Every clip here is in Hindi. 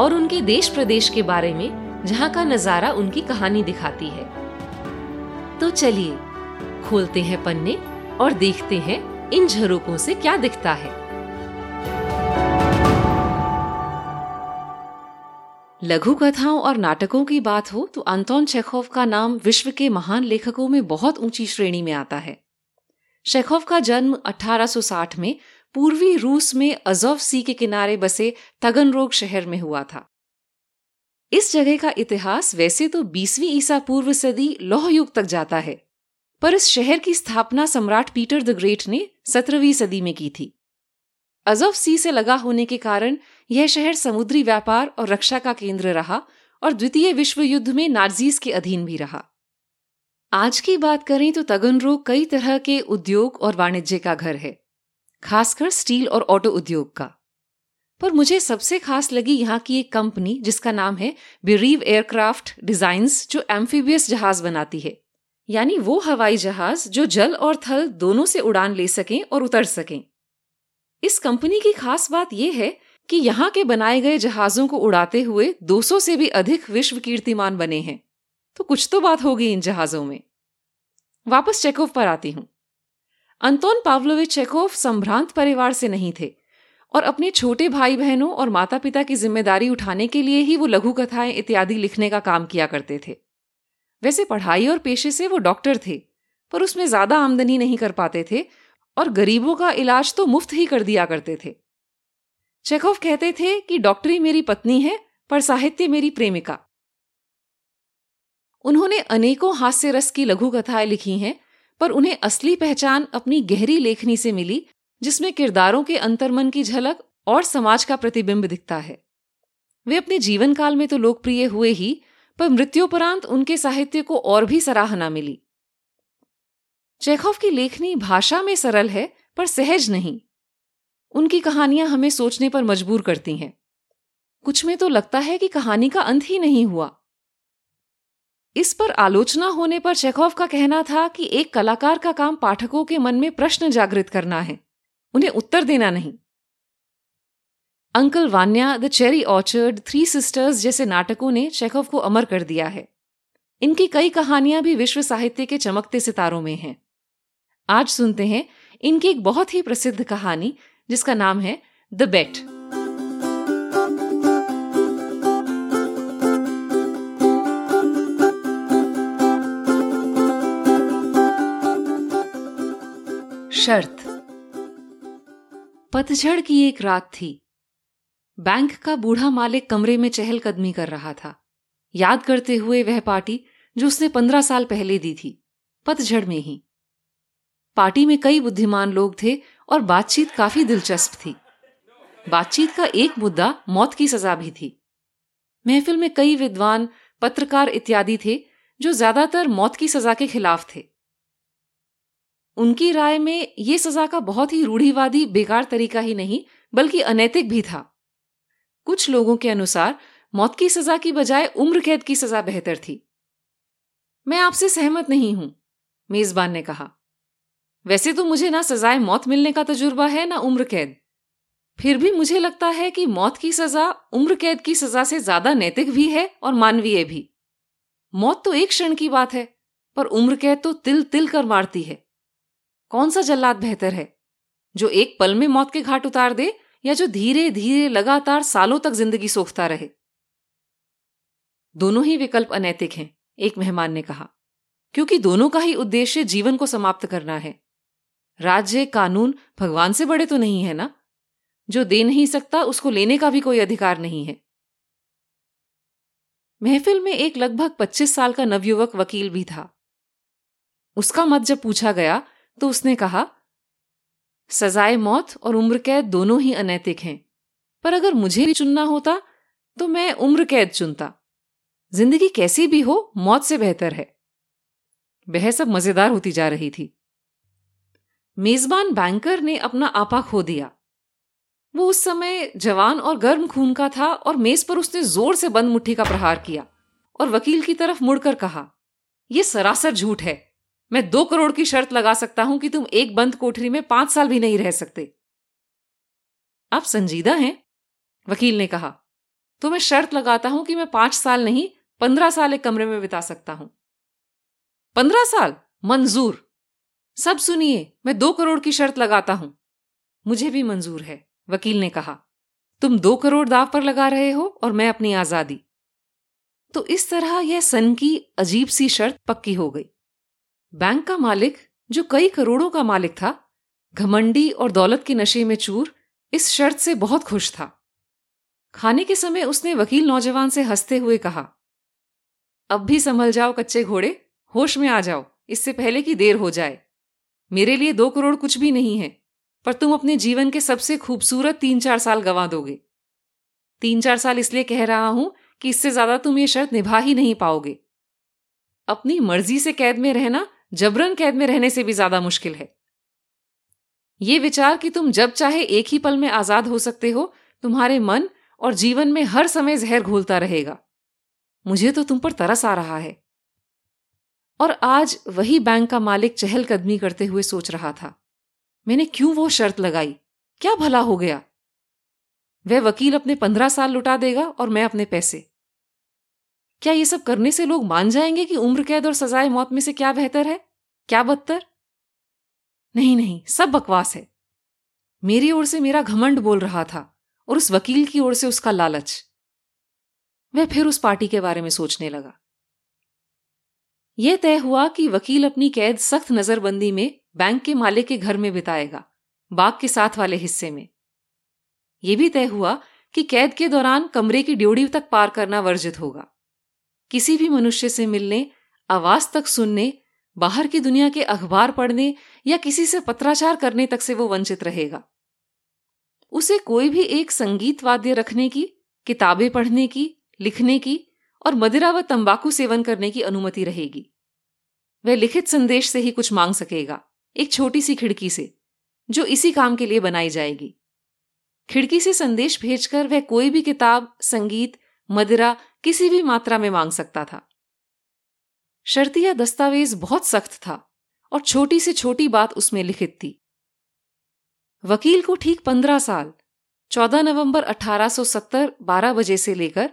और उनके देश प्रदेश के बारे में, जहाँ का नज़ारा उनकी कहानी दिखाती है। तो चलिए, खोलते हैं पन्ने और देखते हैं इन झरोकों से क्या दिखता है। लघु कथाओं और नाटकों की बात हो तो अंतोन चेखोव का नाम विश्व के महान लेखकों में बहुत ऊँची श्रेणी में आता है। शेखोव का जन्म 1860 में पूर्वी रूस में अजोव सी के किनारे बसे तगनरोग शहर में हुआ था। इस जगह का इतिहास वैसे तो 20वीं ईसा पूर्व सदी लौह युग तक जाता है, पर इस शहर की स्थापना सम्राट पीटर द ग्रेट ने सत्रहवीं सदी में की थी। अजोव सी से लगा होने के कारण यह शहर समुद्री व्यापार और रक्षा का केंद्र रहा और द्वितीय विश्व युद्ध में नार्जीज के अधीन भी रहा। आज की बात करें तो तगनरोग कई तरह के उद्योग और वाणिज्य का घर है। खासकर स्टील और ऑटो उद्योग का। पर मुझे सबसे खास लगी यहाँ की एक कंपनी जिसका नाम है बिरीव एयरक्राफ्ट डिजाइन्स जो एम्फीबियस जहाज़ बनाती है। यानी वो हवाई जहाज़ जो जल और थल दोनों से उड़ान ले सकें और उतर सकें। इस कंपनी की खास बात यह है कि यहाँ के बनाए गए जहाजों को उड़ाते हुए 200 से भी अधिक विश्व कीर्तिमान बने हैं। तो कुछ तो बात होगी इन जहाजों में। वापस चेकोव पर आती हूँ। अंतोन पावलोविच चेकोव संभ्रांत परिवार से नहीं थे और अपने छोटे भाई बहनों और माता पिता की ज़िम्मेदारी उठाने के लिए ही वो लघु कथाएँ इत्यादि लिखने का काम किया करते थे। वैसे पढ़ाई और पेशे से वो डॉक्टर थे, पर उसमें ज़्यादा आमदनी नहीं कर पाते थे और गरीबों का इलाज तो मुफ़्त ही कर दिया करते थे। चेखोव कहते थे कि डॉक्टरी मेरी पत्नी है, पर साहित्य मेरी प्रेमिका। उन्होंने अनेकों हास्य रस की लघु कथाएँ लिखी हैं पर उन्हें असली पहचान अपनी गहरी लेखनी से मिली, जिसमें किरदारों के अंतर्मन की झलक और समाज का प्रतिबिंब दिखता है। वे अपने जीवन काल में तो लोकप्रिय हुए ही, पर मृत्युपरांत उनके साहित्य को और भी सराहना मिली। चेखोव की लेखनी भाषा में सरल है, पर सहज नहीं। उनकी कहानियाँ हमें सोचने पर मजबूर करती हैं। कुछ में तो लगता है कि कहानी का अंत ही नहीं हुआ। इस पर आलोचना होने पर चेखोव का कहना था कि एक कलाकार का काम पाठकों के मन में प्रश्न जागृत करना है, उन्हें उत्तर देना नहीं। Uncle Vanya, the cherry orchard, three sisters जैसे नाटकों ने चेखोव को अमर कर दिया है। इनकी कई कहानियाँ भी विश्व साहित्य के चमकते सितारों में हैं। आज सुनते हैं इनकी एक बहुत ही प्रसिद्ध कहानी, जिसका नाम है, द बेट। शर्त। पतझड़ की एक रात थी। बैंक का बूढ़ा मालिक कमरे में चहलकदमी कर रहा था। याद करते हुए वह पार्टी, जो उसने पंद्रह साल पहले दी थी, पतझड़ में ही। पार्टी में कई बुद्धिमान लोग थे और बातचीत काफ़ी दिलचस्प थी। बातचीत का एक मुद्दा मौत की सजा भी थी। महफिल में कई विद्वान, पत्रकार इत्यादि थे, जो ज़्यादातर मौत की सजा के खिलाफ थे। उनकी राय में ये सजा का बहुत ही रूढ़ीवादी, बेकार तरीका ही नहीं, बल्कि अनैतिक भी था। कुछ लोगों के अनुसार, मौत की सजा की बजाय उम्र कैद की सजा बेहतर थी। मैं आपसे सहमत नहीं हूँ, मेजबान ने कहा। वैसे तो मुझे ना सजाए मौत मिलने का तजुर्बा है, ना उम्र कैद। फिर भी मुझे लगता है कि मौत की सजा, उम्र कैद की सजा से ज़्यादा नैतिक भी है और मानवीय भी। मौत तो एक क्षण की बात है, पर उम्र कैद तो तिल तिल कर मारती है। कौन सा जल्लाद बेहतर है? जो एक पल में मौत के घाट उतार दे या जो धीरे धीरे लगातार सालों तक ज़िंदगी सोखता रहे? दोनों ही विकल्प अनैतिक हैं, एक मेहमान ने कहा। क्योंकि दोनों का ही उद्देश्य जीवन को समाप्त करना है। राज्य, कानून भगवान से बड़े तो नहीं है ना? जो दे नहीं सकता, उसको लेने का भी कोई अधिकार नहीं है। महफिल में एक लगभग 25 साल का नवयुवक वकील भी था। उसका मत जब पूछा गया तो उसने कहा, सजाए मौत और उम्र कैद दोनों ही अनैतिक हैं। पर अगर मुझे भी चुनना होता तो मैं उम्र कैद चुनता। ज़िंदगी कैसी भी हो, मौत से बेहतर है। वह सब मज़ेदार होती जा रही थी। मेजबान बैंकर ने अपना आपा खो दिया। वो उस समय जवान और गर्म खून का था और मेज पर उसने ज़ोर से बंद मुट्ठी का प्रहार किया और वकील की तरफ़ मुड़कर कहा यह सरासर झूठ है। मैं दो करोड़ की शर्त लगा सकता हूँ कि तुम एक बंद कोठरी में पाँच साल भी नहीं रह सकते। आप संजीदा हैं, वकील ने कहा। तो मैं शर्त लगाता हूँ कि मैं पाँच साल नहीं, पंद्रह साल एक कमरे में बिता सकता हूँ। पंद्रह साल? मंजूर। सब सुनिए, मैं दो करोड़ की शर्त लगाता हूँ। मुझे भी मंजूर है, वकील ने कहा। तुम दो करोड़ दाव पर लगा रहे हो और मैं अपनी आज़ादी। तो इस तरह यह सन की अजीब सी शर्त पक्की हो गई। बैंक का मालिक, जो कई करोड़ों का मालिक था, घमंडी और दौलत के नशे में चूर, इस शर्त से बहुत खुश था। खाने के समय उसने वकील नौजवान से हँसते हुए कहा, अब भी संभल जाओ कच्चे घोड़े, होश में आ जाओ, इससे पहले कि देर हो जाए। मेरे लिए दो करोड़ कुछ भी नहीं है, पर तुम अपने जीवन के सबसे खूबसूरत तीन चार साल गंवा दोगे। तीन चार साल इसलिए कह रहा हूँ कि इससे ज़्यादा तुम ये शर्त निभा ही नहीं पाओगे। अपनी मर्ज़ी से कैद में रहना जबरन कैद में रहने से भी ज़्यादा मुश्किल है। ये विचार कि तुम जब चाहे एक ही पल में आज़ाद हो सकते हो, तुम्हारे मन और जीवन में हर समय जहर घोलता रहेगा। मुझे तो तुम पर तरस आ रहा है। और आज वही बैंक का मालिक चहलकदमी करते हुए सोच रहा था। मैंने क्यों वो शर्त लगाई? क्या भला हो गया? वह वकील अपने पंद्रह साल लुटा देगा और मैं अपने पैसे। क्या ये सब करने से लोग मान जाएँगे कि उम्र कैद और सजाए मौत में से क्या बेहतर है? क्या बदतर? नहीं नहीं, सब बकवास है। मेरी ओर से मेरा घमंड बोल रहा था और उस वकील की ओर से उसका लालच। वह फिर उस पार्टी के बारे में सोचने लगा। यह तय हुआ कि वकील अपनी कैद सख्त नजरबंदी में बैंक के मालिक के घर में बिताएगा, बाग के साथ वाले हिस्से में। यह भी तय हुआ कि कैद के दौरान कमरे की ड्योढ़ी तक पार करना वर्जित होगा। किसी भी मनुष्य से मिलने, आवाज़ तक सुनने, बाहर की दुनिया के अखबार पढ़ने या किसी से पत्राचार करने तक से वो वंचित रहेगा। उसे कोई भी एक संगीत वाद्य रखने की, किताबें पढ़ने की, लिखने की और मदिरा व तंबाकू सेवन करने की अनुमति रहेगी। वह लिखित संदेश से ही कुछ मांग सकेगा, एक छोटी सी खिड़की से, जो इसी काम के लिए बनाई जाएगी। खिड़की से संदेश भेजकर वह कोई भी किताब, संगीत मदिरा किसी भी मात्रा में मांग सकता था। शर्तिया दस्तावेज़ बहुत सख्त था और छोटी से छोटी बात उसमें लिखित थी। वकील को ठीक पंद्रह साल 14 नवंबर 1870 12 बजे से लेकर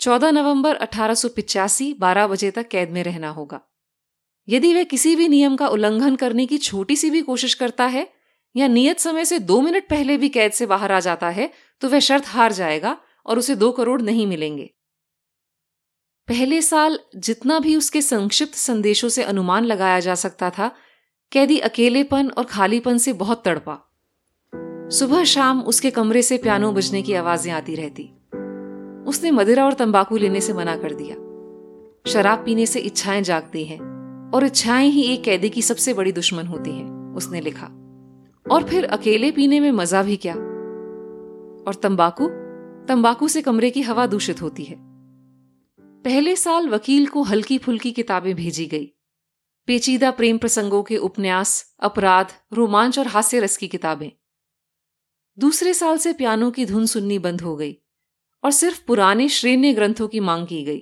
14 नवंबर अठारह सो पिचासी बारह बजे तक कैद में रहना होगा। यदि वह किसी भी नियम का उल्लंघन करने की छोटी सी भी कोशिश करता है या नियत समय से दो मिनट पहले भी कैद से बाहर आ जाता है तो वह शर्त हार जाएगा और उसे दो करोड़ नहीं मिलेंगे। पहले साल जितना भी उसके संक्षिप्त संदेशों से अनुमान लगाया जा सकता था, कैदी अकेलेपन और खालीपन से बहुत तड़पा। सुबह शाम उसके कमरे से पियानो बजने की आवाज़ें आती रहती। उसने मदिरा और तंबाकू लेने से मना कर दिया। शराब पीने से इच्छाएँ जागती हैं और इच्छाएँ ही एक कैदी की सबसे बड़ी दुश्मन होती हैं, उसने लिखा। और फिर अकेले पीने में मज़ा भी क्या? और तंबाकू? तंबाकू से कमरे की हवा दूषित होती है। पहले साल वकील को हल्की फुल्की किताबें भेजी गई। पेचीदा प्रेम प्रसंगों के उपन्यास, अपराध, रोमांच और हास्य रस की किताबें। दूसरे साल से पियानो की धुन सुननी बंद हो गई और सिर्फ़ पुराने श्रेण्य ग्रंथों की मांग की गई।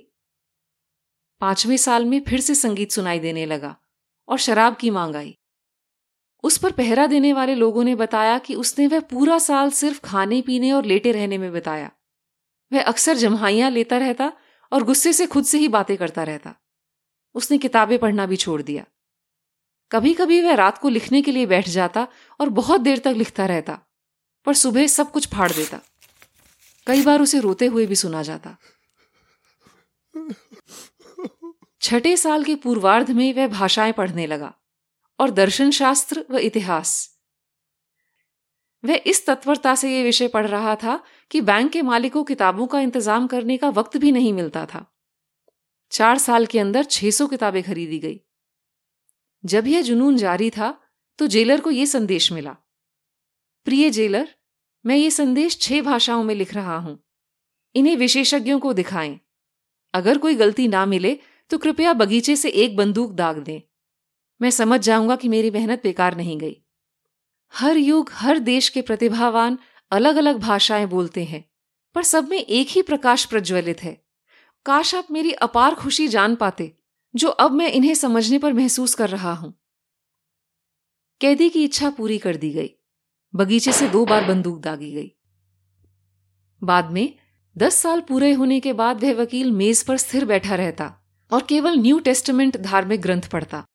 पाँचवें साल में फिर से संगीत सुनाई देने लगा और शराब की मांग आई। उस पर पहरा देने वाले लोगों ने बताया कि उसने वह पूरा साल सिर्फ़ खाने, पीने और लेटे रहने में बिताया। वह अक्सर जमहाइयाँ लेता रहता और गुस्से से खुद से ही बातें करता रहता। उसने किताबें पढ़ना भी छोड़ दिया। कभी कभी वह रात को लिखने के लिए बैठ जाता और बहुत देर तक लिखता रहता, पर सुबह सब कुछ फाड़ देता। कई बार उसे रोते हुए भी सुना जाता। छठे साल के पूर्वार्ध में वह भाषाएँ पढ़ने लगा। और दर्शन शास्त्र व इतिहास। वह इस तत्परता से यह विषय पढ़ रहा था कि बैंक के मालिक को किताबों का इंतज़ाम करने का वक्त भी नहीं मिलता था। चार साल के अंदर 600 किताबें खरीदी गई। जब यह जुनून जारी था तो जेलर को यह संदेश मिला। प्रिय जेलर, मैं ये संदेश छह भाषाओं में लिख रहा हूँ। इन्हें विशेषज्ञों को दिखाएँ। अगर कोई गलती ना मिले तो कृपया बगीचे से एक बंदूक दाग दें। मैं समझ जाऊँगा कि मेरी मेहनत बेकार नहीं गई। हर युग, हर देश के प्रतिभावान अलग अलग भाषाएँ बोलते हैं, पर सब में एक ही प्रकाश प्रज्वलित है। काश आप मेरी अपार खुशी जान पाते, जो अब मैं इन्हें समझने पर महसूस कर रहा हूँ। कैदी की इच्छा पूरी कर दी गई। बगीचे से दो बार बंदूक दागी गई। बाद में, दस साल पूरे होने के बाद वह वकील मेज पर स्थिर बैठा रहता और केवल न्यू टेस्टमेंट धार्मिक ग्रंथ पढ़ता।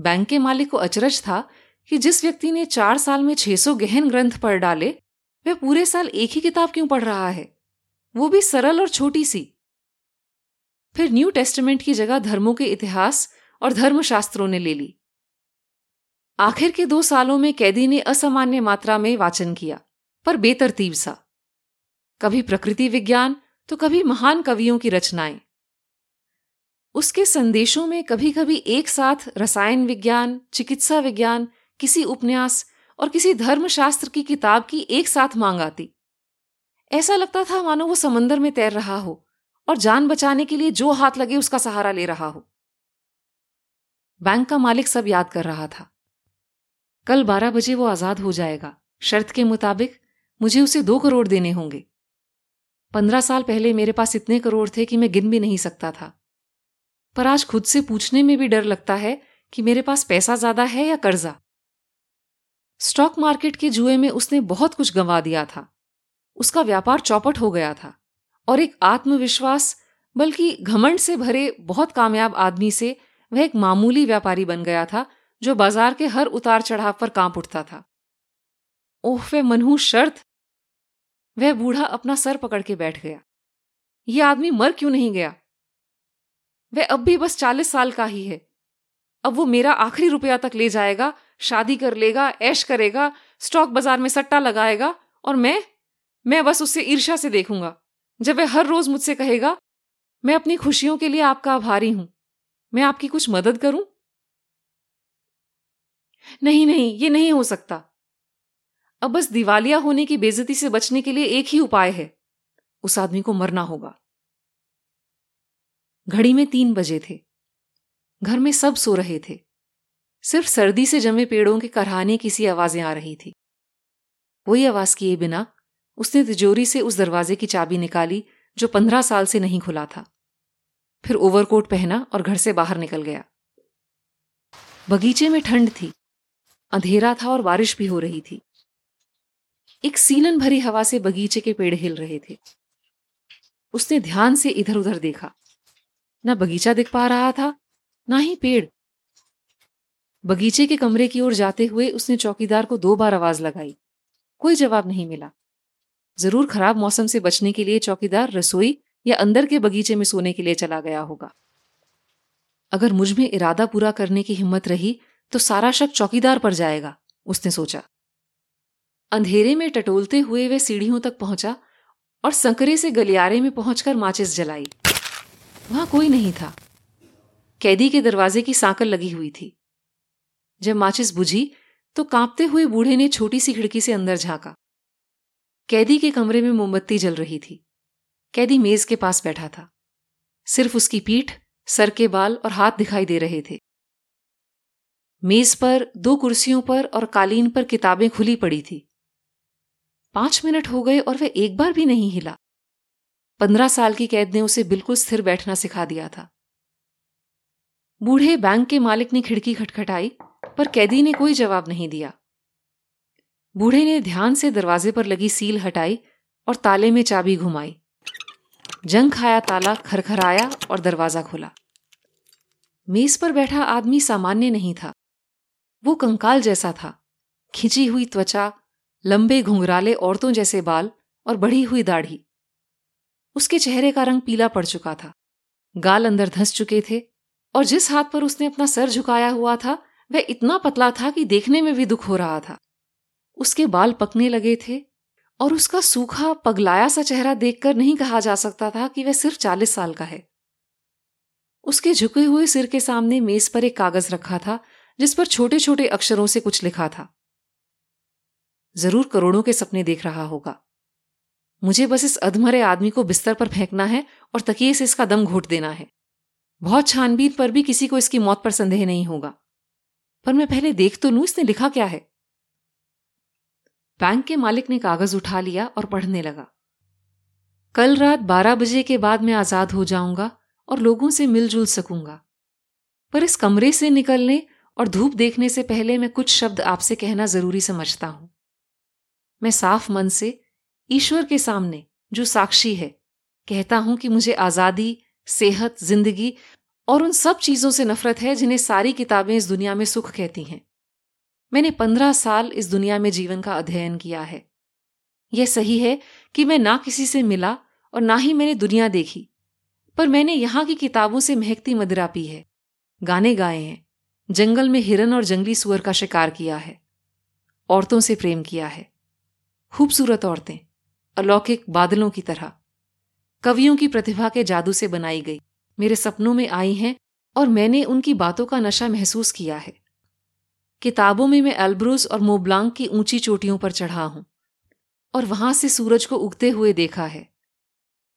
बैंक के मालिक को अचरज था कि जिस व्यक्ति ने चार साल में 600 गहन ग्रंथ पढ़ डाले, वह पूरे साल एक ही किताब क्यों पढ़ रहा है? वो भी सरल और छोटी सी। फिर न्यू टेस्टमेंट की जगह धर्मों के इतिहास और धर्मशास्त्रों ने ले ली। आखिर के दो सालों में कैदी ने असामान्य मात्रा में वाचन किया, पर बेतरतीब सा। कभी प्रकृति विज्ञान तो कभी महान कवियों की रचनाएँ। उसके संदेशों में कभी कभी एक साथ रसायन विज्ञान, चिकित्सा विज्ञान, किसी उपन्यास और किसी धर्मशास्त्र की किताब की एक साथ मांग आती। ऐसा लगता था मानो वो समंदर में तैर रहा हो और जान बचाने के लिए जो हाथ लगे उसका सहारा ले रहा हो। बैंक का मालिक सब याद कर रहा था। कल बारह बजे वो आज़ाद हो जाएगा। शर्त के मुताबिक मुझे उसे दो करोड़ देने होंगे। पंद्रह साल पहले मेरे पास इतने करोड़ थे कि मैं गिन भी नहीं सकता था। पर आज खुद से पूछने में भी डर लगता है कि मेरे पास पैसा ज़्यादा है या कर्जा। स्टॉक मार्केट के जुए में उसने बहुत कुछ गंवा दिया था। उसका व्यापार चौपट हो गया था और एक आत्मविश्वास, बल्कि घमंड से भरे बहुत कामयाब आदमी से वह एक मामूली व्यापारी बन गया था, जो बाज़ार के हर उतार चढ़ाव पर काँप उठता था। ओह वे मनहू शर्त। वह बूढ़ा अपना सर पकड़ के बैठ गया। यह आदमी मर क्यों नहीं गया? वह अब भी बस चालीस साल का ही है। अब वो मेरा आखिरी रुपया तक ले जाएगा, शादी कर लेगा, ऐश करेगा, स्टॉक बाज़ार में सट्टा लगाएगा और मैं मैं बस उससे ईर्षा से देखूँगा। जब वह हर रोज मुझसे कहेगा, मैं अपनी खुशियों के लिए आपका आभारी हूँ। मैं आपकी कुछ मदद करूँ? नहीं नहीं, ये नहीं हो सकता। अब बस दिवालिया होने की बेजती से बचने के लिए एक ही उपाय है। उस आदमी को मरना होगा। घड़ी में तीन बजे थे। घर में सब सो रहे थे। सिर्फ़ सर्दी से जमे पेड़ों के करहाने की सी आवाज़ें आ रही थी। वही आवाज़ किए बिना उसने तिजोरी से उस दरवाजे की चाबी निकाली, जो पंद्रह साल से नहीं खुला था। फिर ओवरकोट पहना और घर से बाहर निकल गया। बगीचे में ठंड थी, अंधेरा था और बारिश भी हो रही थी। एक सीलन भरी हवा से बगीचे के पेड़ हिल रहे थे। उसने ध्यान से इधर उधर देखा। न बगीचा दिख पा रहा था, ना ही पेड़। बगीचे के कमरे की ओर जाते हुए उसने चौकीदार को दो बार आवाज़ लगाई। कोई जवाब नहीं मिला। ज़रूर खराब मौसम से बचने के लिए चौकीदार रसोई या अंदर के बगीचे में सोने के लिए चला गया होगा। अगर मुझमें इरादा पूरा करने की हिम्मत रही तो सारा शक चौकीदार पर जाएगा, उसने सोचा। अंधेरे में टटोलते हुए वह सीढ़ियों तक पहुँचा और संकरे से गलियारे में पहुंचकर माचिस जलाई। वहाँ कोई नहीं था। कैदी के दरवाजे की सांकल लगी हुई थी। जब माचिस बुझी तो कांपते हुए बूढ़े ने छोटी सी खिड़की से अंदर झांका। कैदी के कमरे में मोमबत्ती जल रही थी। कैदी मेज के पास बैठा था। सिर्फ़ उसकी पीठ, सर के बाल और हाथ दिखाई दे रहे थे। मेज पर, दो कुर्सियों पर और कालीन पर किताबें खुली पड़ी थी। पाँच मिनट हो गए और वह एक बार भी नहीं हिला। पंद्रह साल की कैद ने उसे बिल्कुल स्थिर बैठना सिखा दिया था। बूढ़े बैंक के मालिक ने खिड़की खटखटाई, पर कैदी ने कोई जवाब नहीं दिया। बूढ़े ने ध्यान से दरवाजे पर लगी सील हटाई और ताले में चाबी घुमाई। जंग खाया ताला खरखराया और दरवाज़ा खुला। मेज पर बैठा आदमी सामान्य नहीं था। वो कंकाल जैसा था। खिंची हुई त्वचा, लंबे घुंघराले औरतों जैसे बाल और बढ़ी हुई दाढ़ी। उसके चेहरे का रंग पीला पड़ चुका था। गाल अंदर धंस चुके थे और जिस हाथ पर उसने अपना सर झुकाया हुआ था, वह इतना पतला था कि देखने में भी दुख हो रहा था। उसके बाल पकने लगे थे और उसका सूखा, पगलाया सा चेहरा देखकर नहीं कहा जा सकता था कि वह सिर्फ़ चालीस साल का है। उसके झुके हुए सिर के सामने मेज पर एक कागज़ रखा था, जिस पर छोटे छोटे अक्षरों से कुछ लिखा था। ज़रूर करोड़ों के सपने देख रहा होगा। मुझे बस इस अधमरे आदमी को बिस्तर पर फेंकना है और तकिए से इसका दम घोट देना है। बहुत छानबीन पर भी किसी को इसकी मौत पर संदेह नहीं होगा। पर मैं पहले देख तो लू, इसने लिखा क्या है? बैंक के मालिक ने कागज़ उठा लिया और पढ़ने लगा। कल रात बारह बजे के बाद मैं आज़ाद हो जाऊँगा और लोगों से मिलजुल सकूँगा। पर इस कमरे से निकलने और धूप देखने से पहले मैं कुछ शब्द आपसे कहना ज़रूरी समझता हूँ। मैं साफ़ मन से ईश्वर के सामने, जो साक्षी है, कहता हूँ कि मुझे आज़ादी, सेहत, ज़िंदगी और उन सब चीज़ों से नफरत है जिन्हें सारी किताबें इस दुनिया में सुख कहती हैं। मैंने पंद्रह साल इस दुनिया में जीवन का अध्ययन किया है। यह सही है कि मैं ना किसी से मिला और ना ही मैंने दुनिया देखी, पर मैंने यहाँ की किताबों से महकती मदिरा पी है। गाने गाए हैं, जंगल में हिरन और जंगली सुअर का शिकार किया है, औरतों से प्रेम किया है। खूबसूरत औरतें अलौकिक बादलों की तरह। कवियों की प्रतिभा के जादू से बनाई गई। मेरे सपनों में आई हैं और मैंने उनकी बातों का नशा महसूस किया है। किताबों में मैं एल्ब्रूस और मोब्लांग की ऊँची चोटियों पर चढ़ा हूँ और वहाँ से सूरज को उगते हुए देखा है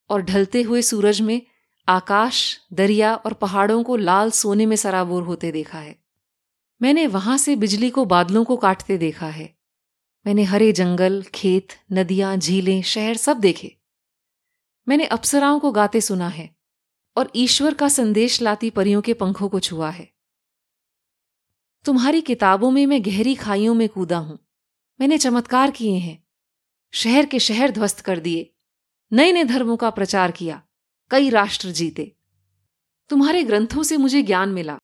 और ढलते हुए सूरज में आकाश, दरिया और पहाड़ों को लाल सोने में सराबोर होते देखा है। मैंने वहाँ से बिजली को बादलों को काटते देखा है। मैंने हरे जंगल, खेत, नदियाँ, झीलें, शहर सब देखे। मैंने अप्सराओं को गाते सुना है और ईश्वर का संदेश लाती परियों के पंखों को छुआ है। तुम्हारी किताबों में मैं गहरी खाइयों में कूदा हूँ। मैंने चमत्कार किए हैं। शहर के शहर ध्वस्त कर दिए। नए नए धर्मों का प्रचार किया। कई राष्ट्र जीते। तुम्हारे ग्रंथों से मुझे ज्ञान मिला।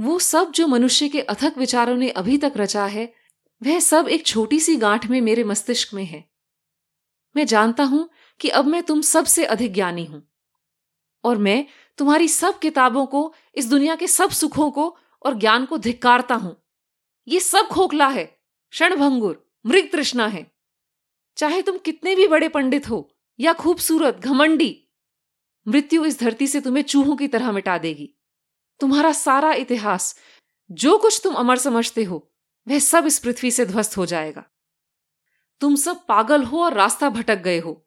वो सब जो मनुष्य के अथक विचारों ने अभी तक रचा है वह सब एक छोटी सी गांठ में मेरे मस्तिष्क में है। मैं जानता हूँ कि अब मैं तुम सबसे अधिक ज्ञानी हूँ। और मैं तुम्हारी सब किताबों को, इस दुनिया के सब सुखों को और ज्ञान को धिक्कारता हूँ। ये सब खोखला है, क्षणभंगुर, मृग तृष्णा है। चाहे तुम कितने भी बड़े पंडित हो या खूबसूरत, घमंडी, मृत्यु इस धरती से तुम्हें चूहों की तरह मिटा देगी। तुम्हारा सारा इतिहास, जो कुछ तुम अमर समझते हो वह सब इस पृथ्वी से ध्वस्त हो जाएगा। तुम सब पागल हो और रास्ता भटक गए हो।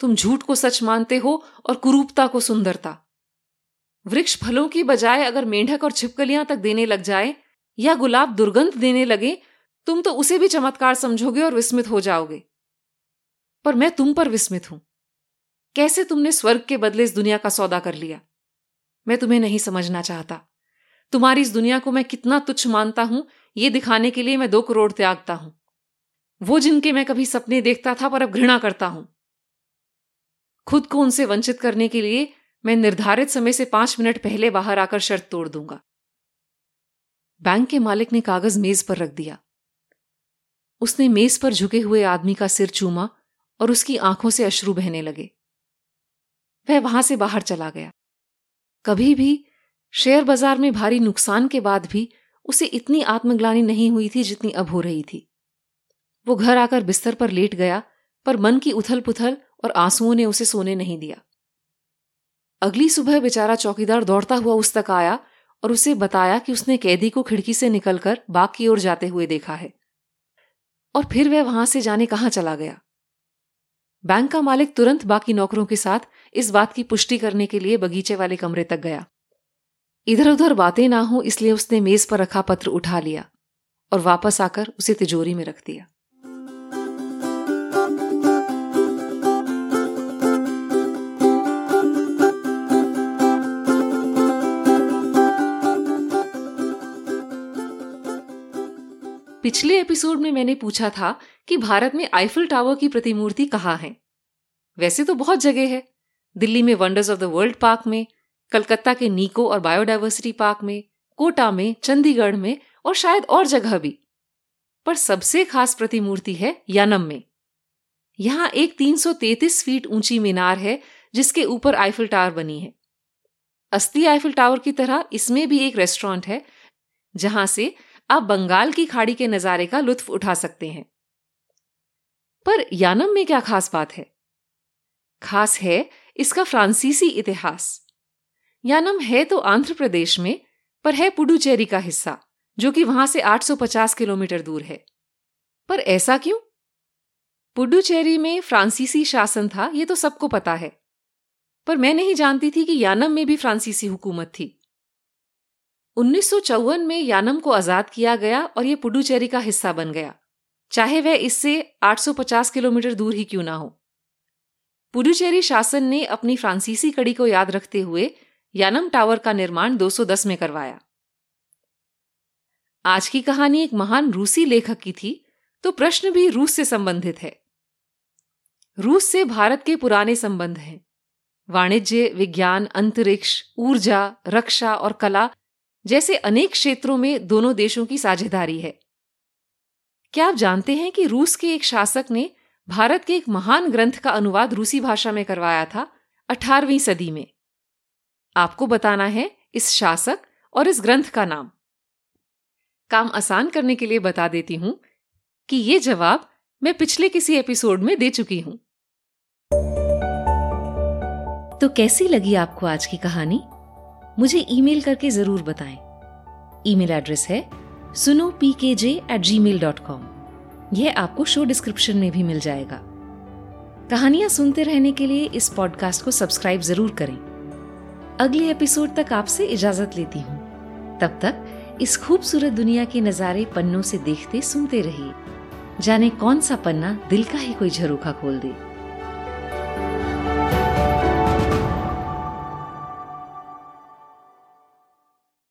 तुम झूठ को सच मानते हो और कुरूपता को सुंदरता। वृक्ष फलों की बजाय अगर मेंढक और छिपकलियाँ तक देने लग जाए या गुलाब दुर्गंध देने लगे, तुम तो उसे भी चमत्कार समझोगे और विस्मित हो जाओगे। पर मैं तुम पर विस्मित हूँ। कैसे तुमने स्वर्ग के बदले इस दुनिया का सौदा कर लिया? मैं तुम्हें नहीं समझना चाहता। तुम्हारी इस दुनिया को मैं कितना तुच्छ मानता हूँ, ये दिखाने के लिए मैं दो करोड़ त्यागता हूँ। वो जिनके मैं कभी सपने देखता था पर अब घृणा करता हूँ। खुद को उनसे वंचित करने के लिए मैं निर्धारित समय से पाँच मिनट पहले बाहर आकर शर्त तोड़ दूँगा। बैंक के मालिक ने कागज़ मेज पर रख दिया। उसने मेज पर झुके हुए आदमी का सिर चूमा और उसकी आँखों से अश्रु बहने लगे। वह वहाँ से बाहर चला गया। कभी भी शेयर बाज़ार में भारी नुकसान के बाद भी उसे इतनी आत्मग्लानी नहीं हुई थी जितनी अब हो रही थी। वो घर आकर बिस्तर पर लेट गया, पर मन की उथल पुथल और आंसुओं ने उसे सोने नहीं दिया। अगली सुबह बेचारा चौकीदार दौड़ता हुआ उस तक आया और उसे बताया कि उसने कैदी को खिड़की से निकलकर बाग की ओर जाते हुए देखा है। और फिर वह वहाँ से जाने कहाँ चला गया? बैंक का मालिक तुरंत बाकी नौकरों के साथ इस बात की पुष्टि करने के लिए बगीचे वाले कमरे तक गया। इधर उधर बातें ना हो, इसलिए उसने मेज पर रखा पत्र उठा लिया और वापस आकर उसे तिजोरी में रख दिया। पिछले एपिसोड में मैंने पूछा था कि भारत में आईफिल टावर की प्रतिमूर्ति कहाँ है। वैसे तो बहुत जगह है। दिल्ली में wonders of the world park में कलकत्ता के नीको और बायोडाइवर्सिटी पार्क में, कोटा में, चंडीगढ़ में और शायद और जगह भी। पर सबसे खास प्रतिमूर्ति है यानम में। यहाँ एक 333 फीट ऊँची मीनार है, जिसके ऊपर आईफिल टावर बनी है। अस्थि आईफिल टावर की तरह इसमें भी एक रेस्टोरेंट है, जहाँ से आप बंगाल की खाड़ी के नजारे का लुत्फ उठा सकते हैं। पर यानम में क्या खास बात है? खास है इसका फ्रांसीसी इतिहास। यानम है तो आंध्र प्रदेश में, पर है पुडुचेरी का हिस्सा, जो कि वहाँ से 850 किलोमीटर दूर है। पर ऐसा क्यों? पुडुचेरी में फ्रांसीसी शासन था, ये तो सबको पता है। पर मैं नहीं जानती थी कि यानम में भी फ्रांसीसी हुकूमत थी। उन्नीस सौ चौवन में यानम को आज़ाद किया गया और यह पुडुचेरी का हिस्सा बन गया। चाहे वह इससे 850 किलोमीटर दूर ही क्यों ना हो। पुडुचेरी शासन ने अपनी फ्रांसीसी कड़ी को याद रखते हुए यानम टावर का निर्माण 210 में करवाया। आज की कहानी एक महान रूसी लेखक की थी तो प्रश्न भी रूस से संबंधित है। रूस से भारत के पुराने संबंध हैं। वाणिज्य, विज्ञान, अंतरिक्ष, ऊर्जा, रक्षा और कला जैसे अनेक क्षेत्रों में दोनों देशों की साझेदारी है। क्या आप जानते हैं कि रूस के एक शासक ने भारत के एक महान ग्रंथ का अनुवाद रूसी भाषा में करवाया था 18वीं सदी में? आपको बताना है इस शासक और इस ग्रंथ का नाम। काम आसान करने के लिए बता देती हूँ कि ये जवाब मैं पिछले किसी एपिसोड में दे चुकी हूँ। तो कैसी लगी आपको आज की कहानी? मुझे ईमेल करके ज़रूर बताएँ। ईमेल एड्रेस है सुनो P K J at gmail dot com यह आपको शो डिस्क्रिप्शन में भी मिल जाएगा। कहानियाँ सुनते रहने के लिए इस पॉडकास्ट को सब्सक्राइब ज़रूर करें। अगले एपिसोड तक आपसे इजाज़त लेती हूँ। तब तक इस खूबसूरत दुनिया के नजारे पन्नों से देखते सुनते रहिए। जाने कौन सा पन्ना दिल का ही कोई झरोखा खोल दे।